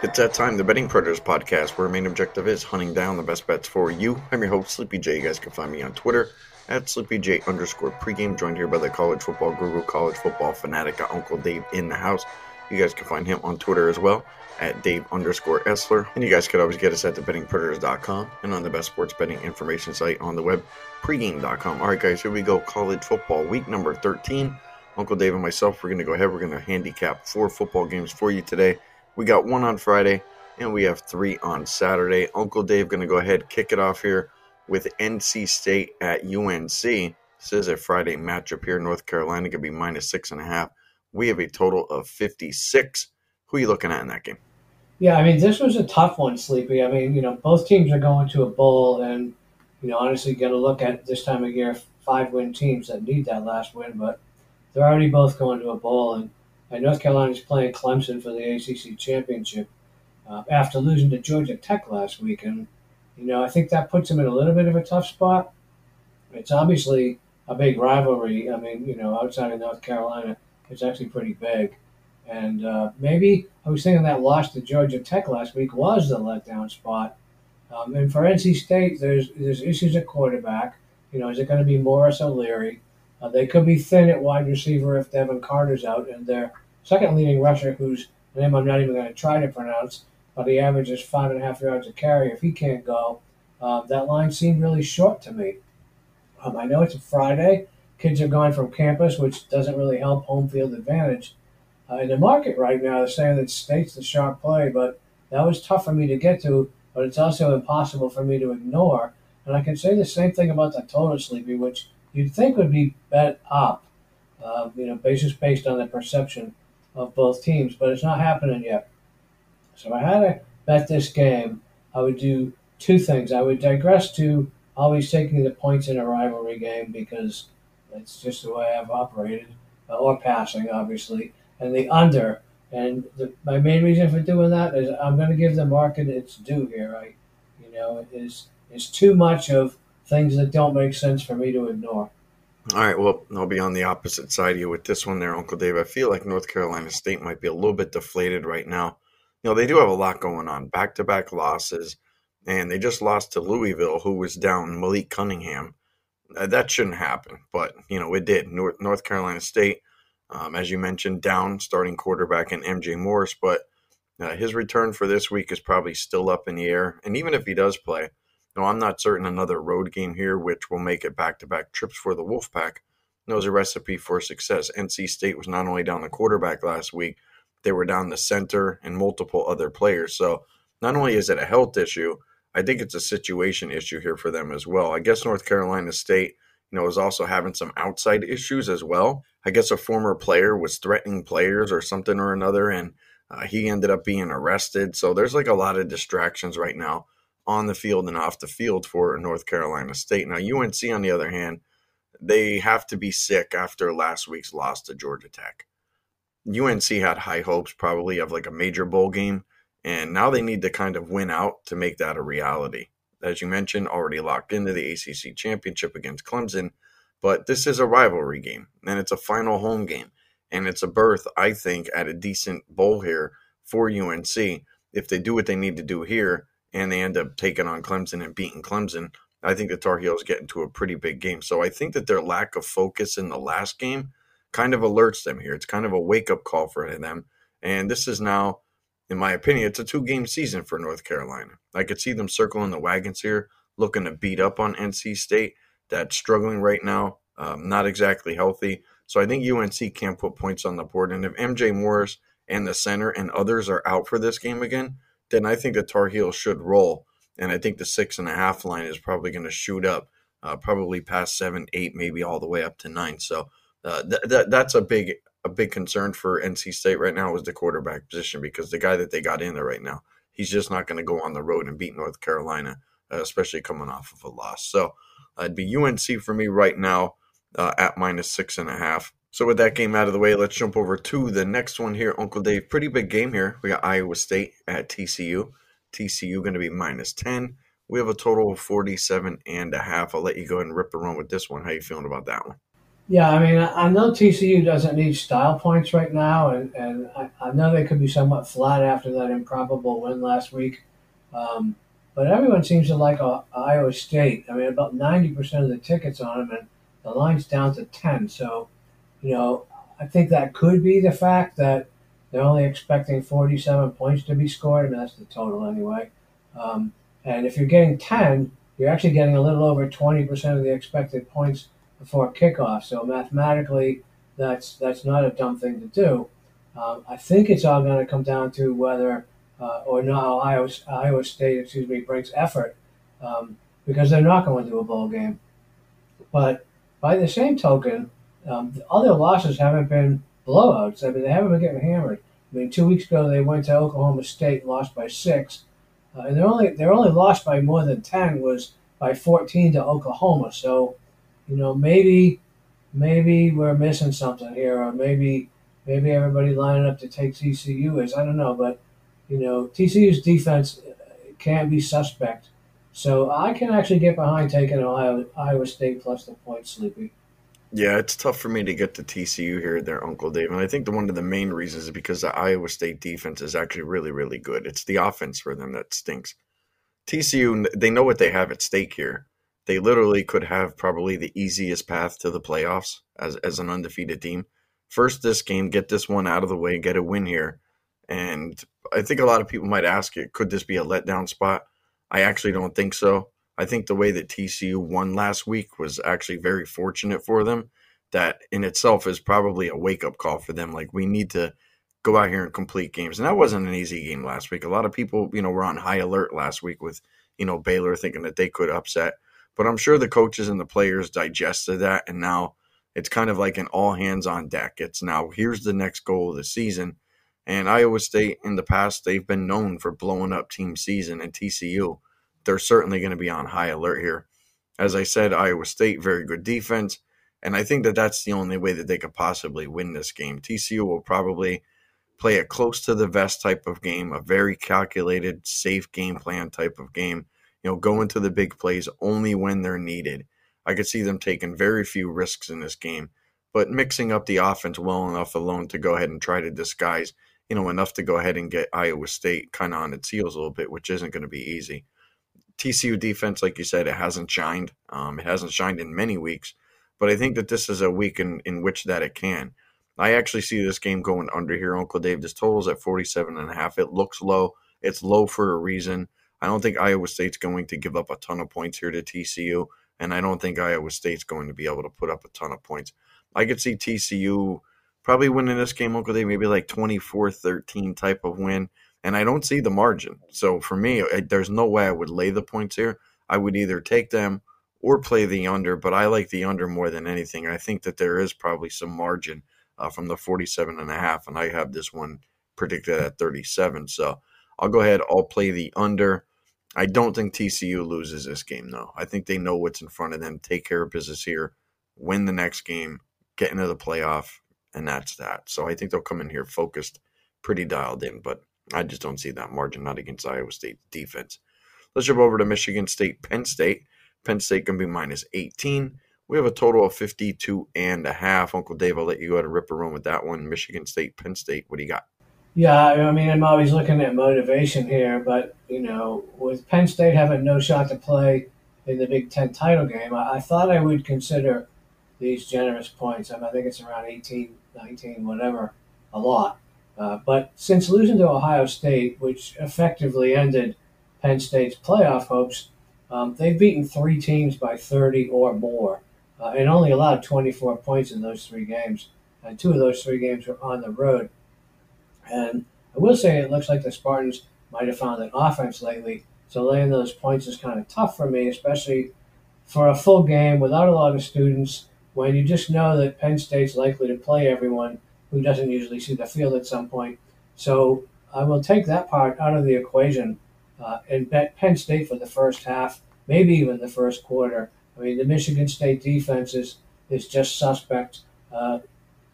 It's that time, the Betting Predators podcast, where our main objective is hunting down the best bets for you. I'm your host, Sleepy J. You guys can find me on Twitter at SleepyJ underscore pregame, joined here by the college football guru, college football fanatic, Uncle Dave in the house. You guys can find him on Twitter as well at Dave underscore Essler. And you guys could always get us at thebettingpredators.com and on the best sports betting information site on the web, pregame.com. All right, guys, here we go. College football week number 13. Uncle Dave and myself, we're going to go ahead. We're going to handicap four football games for you today. We got one on Friday, and we have three on Saturday. Uncle Dave going to go ahead kick it off here with NC State at UNC. This is a Friday matchup here. North Carolina could be minus six and a half. We have a total of 56. Who are you looking at in that game? Yeah, I mean, this was a tough one, Sleepy. I mean, you know, both teams are going to a bowl, and, you know, honestly, got to look at this time of year five win teams that need that last win, but they're already both going to a bowl. And and North Carolina is playing Clemson for the ACC championship uh, after losing to Georgia Tech last week, and you know I think that puts them in a little bit of a tough spot. It's obviously a big rivalry. I mean, you know, outside of North Carolina, it's actually pretty big. And uh, maybe I was thinking that loss to Georgia Tech last week was the letdown spot. Um, and for NC State, there's there's issues at quarterback. You know, is it going to be Morris O'Leary? Uh, they could be thin at wide receiver if Devin Carter's out, and their second leading rusher, whose name I'm not even going to try to pronounce, but he averages five and a half yards a carry. If he can't go, uh, that line seemed really short to me. Um, I know it's a Friday. Kids are going from campus, which doesn't really help home field advantage. Uh, in the market right now, they're saying that State's the sharp play, but that was tough for me to get to, but it's also impossible for me to ignore. And I can say the same thing about the total sleepy, which you'd think would be bet up, uh, you know, basis based on the perception of both teams, but it's not happening yet. So I had to bet this game, I would do two things. I would digress to always taking the points in a rivalry game because it's just the way I've operated, uh, or passing, obviously, and the under. And the, my main reason for doing that is I'm going to give the market its due here. I, you know, is it's too much of things that don't make sense for me to ignore. All right, well, I'll be on the opposite side of you with this one there, Uncle Dave. I feel like North Carolina State might be a little bit deflated right now. You know, they do have a lot going on, back to back losses, and they just lost to Louisville, who was down Malik Cunningham. Uh, that shouldn't happen, but, you know, it did. North, North Carolina State, um, as you mentioned, down starting quarterback in MJ Morris, but uh, his return for this week is probably still up in the air. And even if he does play, no, I'm not certain another road game here, which will make it back to back trips for the Wolfpack, knows a recipe for success. NC State was not only down the quarterback last week, they were down the center and multiple other players. So not only is it a health issue, I think it's a situation issue here for them as well. I guess North Carolina State, you know, is also having some outside issues as well. I guess a former player was threatening players or something or another, and uh, he ended up being arrested. So there's like a lot of distractions right now on the field and off the field for North Carolina State. Now, UNC, on the other hand, they have to be sick after last week's loss to Georgia Tech. UNC had high hopes probably of like a major bowl game, and now they need to kind of win out to make that a reality. As you mentioned, already locked into the ACC championship against Clemson, but this is a rivalry game, and it's a final home game, and it's a berth, I think, at a decent bowl here for UNC. If they do what they need to do here, and they end up taking on Clemson and beating Clemson, I think the Tar Heels get into a pretty big game. So I think that their lack of focus in the last game kind of alerts them here. It's kind of a wake up call for them. And this is now, in my opinion, it's a two game season for North Carolina. I could see them circling the wagons here, looking to beat up on NC State, that's struggling right now, um, not exactly healthy. So I think UNC can't put points on the board. And if MJ Morris and the center and others are out for this game again, then I think the Tar Heels should roll. And I think the six and a half line is probably going to shoot up, uh, probably past seven, eight, maybe all the way up to nine. So uh, th- th- that's a big a big concern for NC State right now is the quarterback position because the guy that they got in there right now, he's just not going to go on the road and beat North Carolina, uh, especially coming off of a loss. So uh, it'd be UNC for me right now uh, at minus six and a half. So with that game out of the way, let's jump over to the next one here. Uncle Dave, pretty big game here. We got Iowa State at TCU. TCU going to be minus 10. We have a total of 47 and a half. I'll let you go ahead and rip run with this one. How you feeling about that one? Yeah, I mean, I I know TCU doesn't need style points right now, and, and I, I know they could be somewhat flat after that improbable win last week. Um, but everyone seems to like uh, Iowa State. I mean, about 90% of the tickets on them, and the line's down to 10. So, you know, I think that could be the fact that they're only expecting 47 points to be scored. Mean, that's the total anyway. Um, and if you're getting 10, you're actually getting a little over 20% of the expected points before kickoff. So mathematically, that's that's not a dumb thing to do. Um, I think it's all going to come down to whether uh, or not Iowa, Iowa State, excuse me, brings effort um, because they're not going to do a bowl game. But by the same token, um, the other losses haven't been blowouts. I mean, they haven't been getting hammered. I mean, two weeks ago they went to Oklahoma State, lost by six, uh, and they're only they're only lost by more than ten was by 14 to Oklahoma. So, you know, maybe maybe we're missing something here, or maybe maybe everybody lining up to take TCU is. I don't know, but you know, TCU's defense can be suspect. So I can actually get behind taking Ohio, Iowa State plus the point, Sleepy. Yeah, it's tough for me to get to TCU here, there, Uncle Dave. And I think the one of the main reasons is because the Iowa State defense is actually really, really good. It's the offense for them that stinks. TCU, they know what they have at stake here. They literally could have probably the easiest path to the playoffs as, as an undefeated team. First, this game, get this one out of the way, get a win here. And I think a lot of people might ask it, could this be a letdown spot? I actually don't think so. I think the way that TCU won last week was actually very fortunate for them. That in itself is probably a wake up call for them. Like, we need to go out here and complete games. And that wasn't an easy game last week. A lot of people, you know, were on high alert last week with, you know, Baylor thinking that they could upset. But I'm sure the coaches and the players digested that. And now it's kind of like an all hands on deck. It's now here's the next goal of the season. And Iowa State in the past, they've been known for blowing up team season and TCU. They're certainly going to be on high alert here. As I said, Iowa State, very good defense. And I think that that's the only way that they could possibly win this game. TCU will probably play a close to the vest type of game, a very calculated, safe game plan type of game. You know, go into the big plays only when they're needed. I could see them taking very few risks in this game, but mixing up the offense well enough alone to go ahead and try to disguise, you know, enough to go ahead and get Iowa State kind of on its heels a little bit, which isn't going to be easy. TCU defense, like you said, it hasn't shined. Um, it hasn't shined in many weeks, but I think that this is a week in, in which that it can. I actually see this game going under here, Uncle Dave. This total's at 47 and a half. It looks low. It's low for a reason. I don't think Iowa State's going to give up a ton of points here to TCU, and I don't think Iowa State's going to be able to put up a ton of points. I could see TCU probably winning this game, Uncle Dave, maybe like 24 13 type of win. And I don't see the margin. So for me, there's no way I would lay the points here. I would either take them or play the under, but I like the under more than anything. I think that there is probably some margin uh, from the 47 and a half, and I have this one predicted at 37. So I'll go ahead. I'll play the under. I don't think TCU loses this game, though. I think they know what's in front of them. Take care of business here, win the next game, get into the playoff, and that's that. So I think they'll come in here focused, pretty dialed in, but I just don't see that margin, not against Iowa State defense. Let's jump over to Michigan State, Penn State. Penn State can be minus 18. We have a total of 52 and a half. Uncle Dave, I'll let you go ahead and rip a room with that one. Michigan State, Penn State, what do you got? Yeah, I mean, I'm always looking at motivation here, but, you know, with Penn State having no shot to play in the Big Ten title game, I, I thought I would consider these generous points. I, mean, I think it's around 18, 19, whatever, a lot. Uh, but since losing to Ohio State, which effectively ended Penn State's playoff hopes, um, they've beaten three teams by 30 or more uh, and only allowed 24 points in those three games. And two of those three games were on the road. And I will say it looks like the Spartans might have found an offense lately. So laying those points is kind of tough for me, especially for a full game without a lot of students when you just know that Penn State's likely to play everyone who doesn't usually see the field at some point. So I will take that part out of the equation uh, and bet Penn State for the first half, maybe even the first quarter. I mean, the Michigan State defense is, is just suspect, uh,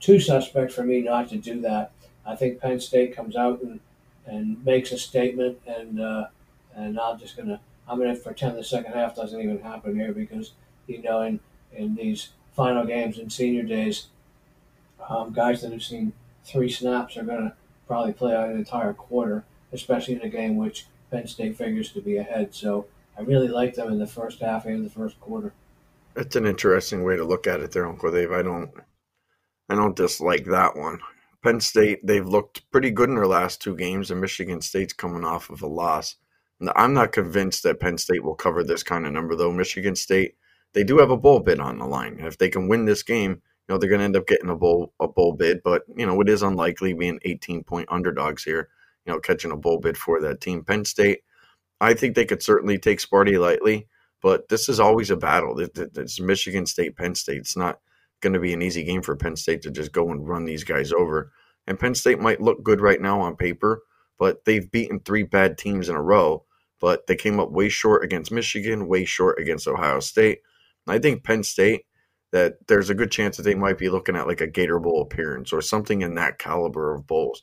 too suspect for me not to do that. I think Penn State comes out and, and makes a statement, and uh, and I'm just gonna I'm gonna pretend the second half doesn't even happen here because you know in in these final games and senior days, um, guys that have seen three snaps are going to probably play out an entire quarter, especially in a game which Penn State figures to be ahead. So I really like them in the first half and the first quarter. That's an interesting way to look at it there, Uncle Dave. I don't I don't dislike that one. Penn State, they've looked pretty good in their last two games, and Michigan State's coming off of a loss. I'm not convinced that Penn State will cover this kind of number, though. Michigan State, they do have a bowl bid on the line. And if they can win this game, you know they're going to end up getting a bowl a bowl bid. But you know it is unlikely being 18 point underdogs here. You know catching a bowl bid for that team. Penn State, I think they could certainly take Sparty lightly, but this is always a battle. It's Michigan State, Penn State. It's not going to be an easy game for Penn State to just go and run these guys over. And Penn State might look good right now on paper, but they've beaten three bad teams in a row. But they came up way short against Michigan, way short against Ohio State. And I think Penn State, that there's a good chance that they might be looking at like a Gator Bowl appearance or something in that caliber of bowls.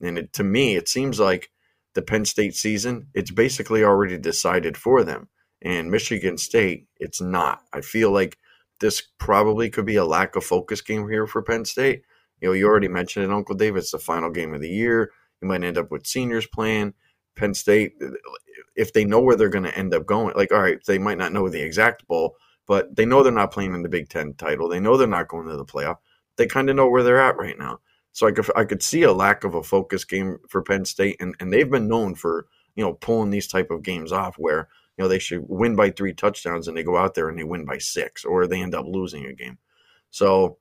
And it, to me, it seems like the Penn State season, it's basically already decided for them. And Michigan State, it's not. I feel like this probably could be a lack of focus game here for Penn State. You know, you already mentioned it, Uncle David. It's the final game of the year. You might end up with seniors playing. Penn State, if they know where they're going to end up going, like, all right, they might not know the exact bowl, but they know they're not playing in the Big Ten title. They know they're not going to the playoff. They kind of know where they're at right now. So I could, I could see a lack of a focus game for Penn State, and, and they've been known for you know pulling these type of games off where you know they should win by three touchdowns and they go out there and they win by six or they end up losing a game so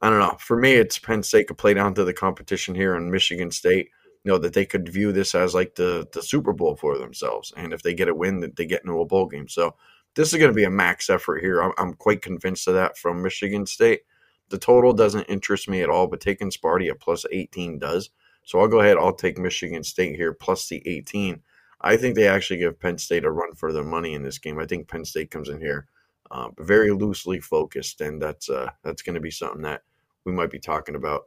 i don't know for me it's penn state could play down to the competition here in michigan state you know that they could view this as like the the super bowl for themselves and if they get a win that they get into a bowl game so this is going to be a max effort here I'm, I'm quite convinced of that from michigan state the total doesn't interest me at all but taking sparty at plus 18 does so i'll go ahead i'll take michigan state here plus the 18 I think they actually give Penn State a run for their money in this game. I think Penn State comes in here uh, very loosely focused, and that's uh, that's going to be something that we might be talking about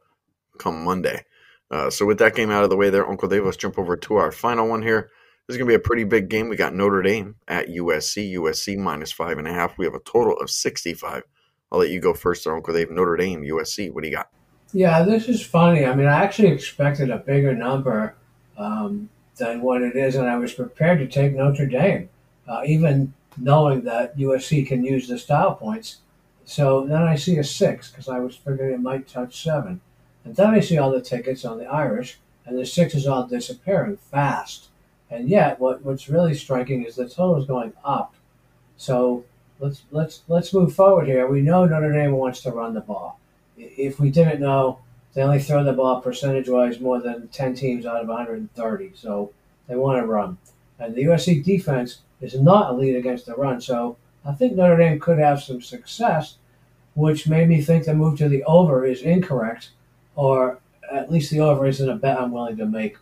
come Monday. Uh, so with that game out of the way, there, Uncle Dave, let's jump over to our final one here. This is going to be a pretty big game. We got Notre Dame at USC. USC minus five and a half. We have a total of sixty-five. I'll let you go first, there, Uncle Dave. Notre Dame, USC. What do you got? Yeah, this is funny. I mean, I actually expected a bigger number. Um, than what it is, and I was prepared to take Notre Dame, uh, even knowing that USC can use the style points. So then I see a six because I was figuring it might touch seven. And then I see all the tickets on the Irish, and the six is all disappearing fast. And yet, what, what's really striking is the total is going up. So let's let's let's move forward here. We know Notre Dame wants to run the ball. If we didn't know, they only throw the ball percentage wise more than 10 teams out of 130. So they want to run. And the USC defense is not elite against the run. So I think Notre Dame could have some success, which made me think the move to the over is incorrect, or at least the over isn't a bet I'm willing to make,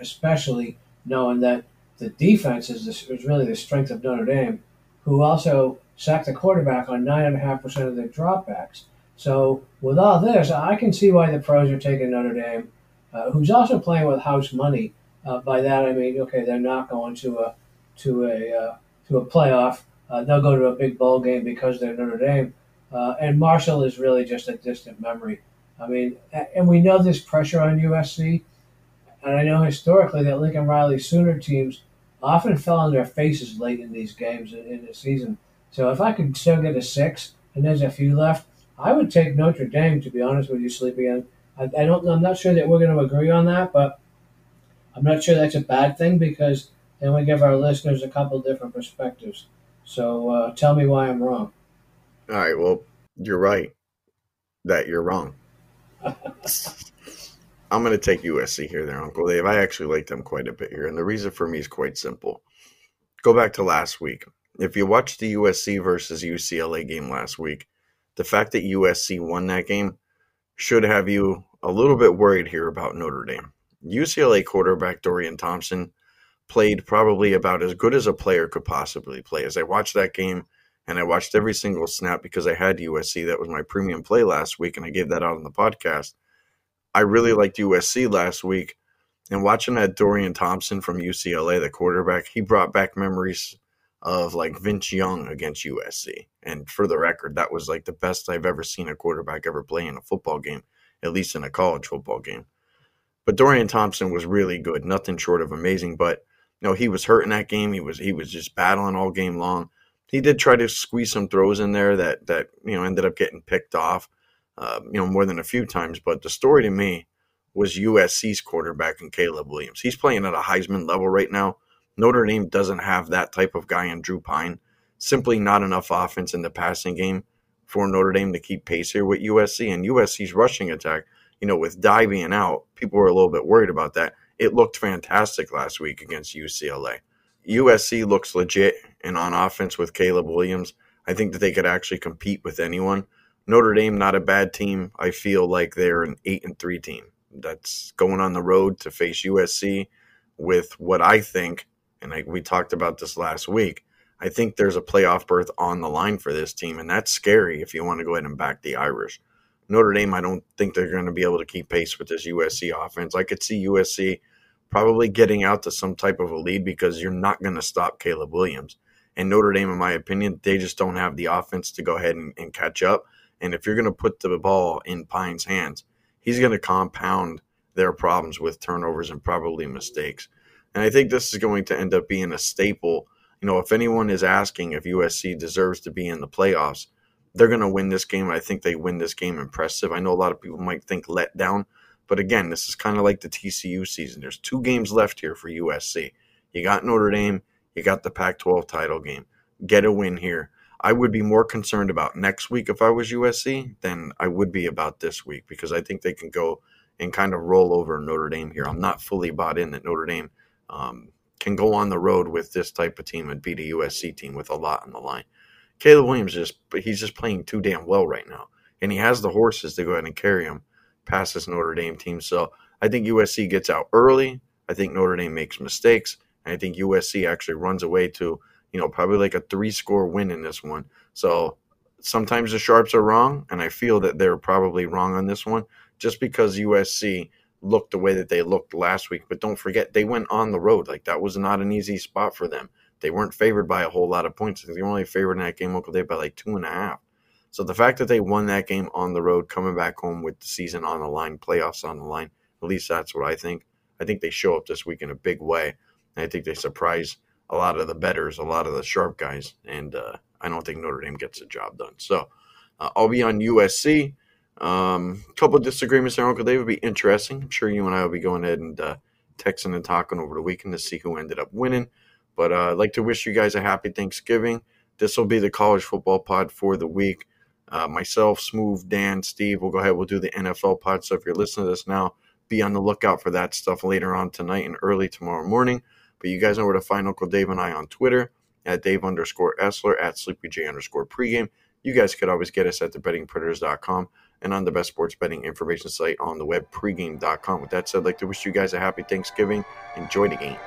especially knowing that the defense is, the, is really the strength of Notre Dame, who also sacked the quarterback on 9.5% of their dropbacks. So with all this, I can see why the pros are taking Notre Dame, uh, who's also playing with house money. Uh, by that I mean, okay, they're not going to a to a uh, to a playoff. Uh, they'll go to a big bowl game because they're Notre Dame. Uh, and Marshall is really just a distant memory. I mean, and we know this pressure on USC, and I know historically that Lincoln Riley Sooner teams often fell on their faces late in these games in, in the season. So if I could still get a six, and there's a few left, I would take Notre Dame, to be honest with you, Sleepy. I, I don't. I'm not sure that we're going to agree on that, but I'm not sure that's a bad thing because then we give our listeners a couple different perspectives. So uh, tell me why I'm wrong. All right. Well, you're right that you're wrong. I'm going to take USC here, there, Uncle Dave. I actually like them quite a bit here, and the reason for me is quite simple. Go back to last week. If you watched the USC versus UCLA game last week, the fact that USC won that game should have you a little bit worried here about Notre Dame. UCLA quarterback Dorian Thompson played probably about as good as a player could possibly play. As I watched that game, and I watched every single snap because I had USC. That was my premium play last week, and I gave that out on the podcast. I really liked USC last week, and watching that Dorian Thompson from UCLA, the quarterback, he brought back memories of like Vince Young against USC. And for the record, that was like the best I've ever seen a quarterback ever play in a football game, at least in a college football game. But Dorian Thompson was really good, nothing short of amazing. But you know, he was hurt in that game. He was he was just battling all game long. He did try to squeeze some throws in there that that you know ended up getting picked off, uh, you know, more than a few times. But the story to me was USC's quarterback and Caleb Williams. He's playing at a Heisman level right now. Notre Dame doesn't have that type of guy in Drew Pyne. Simply not enough offense in the passing game for Notre Dame to keep pace here with USC. And USC's rushing attack, you know, with Dye being out, people were a little bit worried about that. It looked fantastic last week against UCLA. USC looks legit and on offense with Caleb Williams. I think that they could actually compete with anyone. Notre Dame, not a bad team. I feel like they're an eight and three team that's going on the road to face USC with what I think, and I, we talked about this last week. I think there's a playoff berth on the line for this team, and that's scary if you want to go ahead and back the Irish. Notre Dame, I don't think they're going to be able to keep pace with this USC offense. I could see USC probably getting out to some type of a lead because you're not going to stop Caleb Williams. And Notre Dame, in my opinion, they just don't have the offense to go ahead and, and catch up. And if you're going to put the ball in Pyne's hands, he's going to compound their problems with turnovers and probably mistakes. And I think this is going to end up being a staple. You know, if anyone is asking if USC deserves to be in the playoffs, they're going to win this game. I think they win this game impressive. I know a lot of people might think let down, but again, this is kind of like the TCU season. There's two games left here for USC. You got Notre Dame, you got the Pac 12 title game. Get a win here. I would be more concerned about next week if I was USC than I would be about this week because I think they can go and kind of roll over Notre Dame here. I'm not fully bought in that Notre Dame um, can go on the road with this type of team and beat a USC team with a lot on the line. Caleb Williams just he's just playing too damn well right now, and he has the horses to go ahead and carry him past this Notre Dame team. So I think USC gets out early. I think Notre Dame makes mistakes, and I think USC actually runs away to you know probably like a three score win in this one. So sometimes the sharps are wrong, and I feel that they're probably wrong on this one, just because USC looked the way that they looked last week. But don't forget, they went on the road. Like that was not an easy spot for them. They weren't favored by a whole lot of points. They were only favored in that game Uncle Dave by like two and a half. So the fact that they won that game on the road, coming back home with the season on the line, playoffs on the line, at least that's what I think. I think they show up this week in a big way. And I think they surprise a lot of the bettors, a lot of the sharp guys, and uh, I don't think Notre Dame gets the job done. So uh, I'll be on USC. A um, couple disagreements there, Uncle Dave would be interesting. I'm sure you and I will be going ahead and uh, texting and talking over the weekend to see who ended up winning. But uh, I'd like to wish you guys a happy Thanksgiving. This will be the college football pod for the week. Uh, myself, Smooth, Dan, Steve, we'll go ahead. We'll do the NFL pod. So if you're listening to this now, be on the lookout for that stuff later on tonight and early tomorrow morning. But you guys know where to find Uncle Dave and I on Twitter at Dave underscore Essler at SleepyJ underscore pregame. You guys could always get us at thebettingpredators.com and on the best sports betting information site on the web, pregame.com. With that said, I'd like to wish you guys a happy Thanksgiving. Enjoy the games.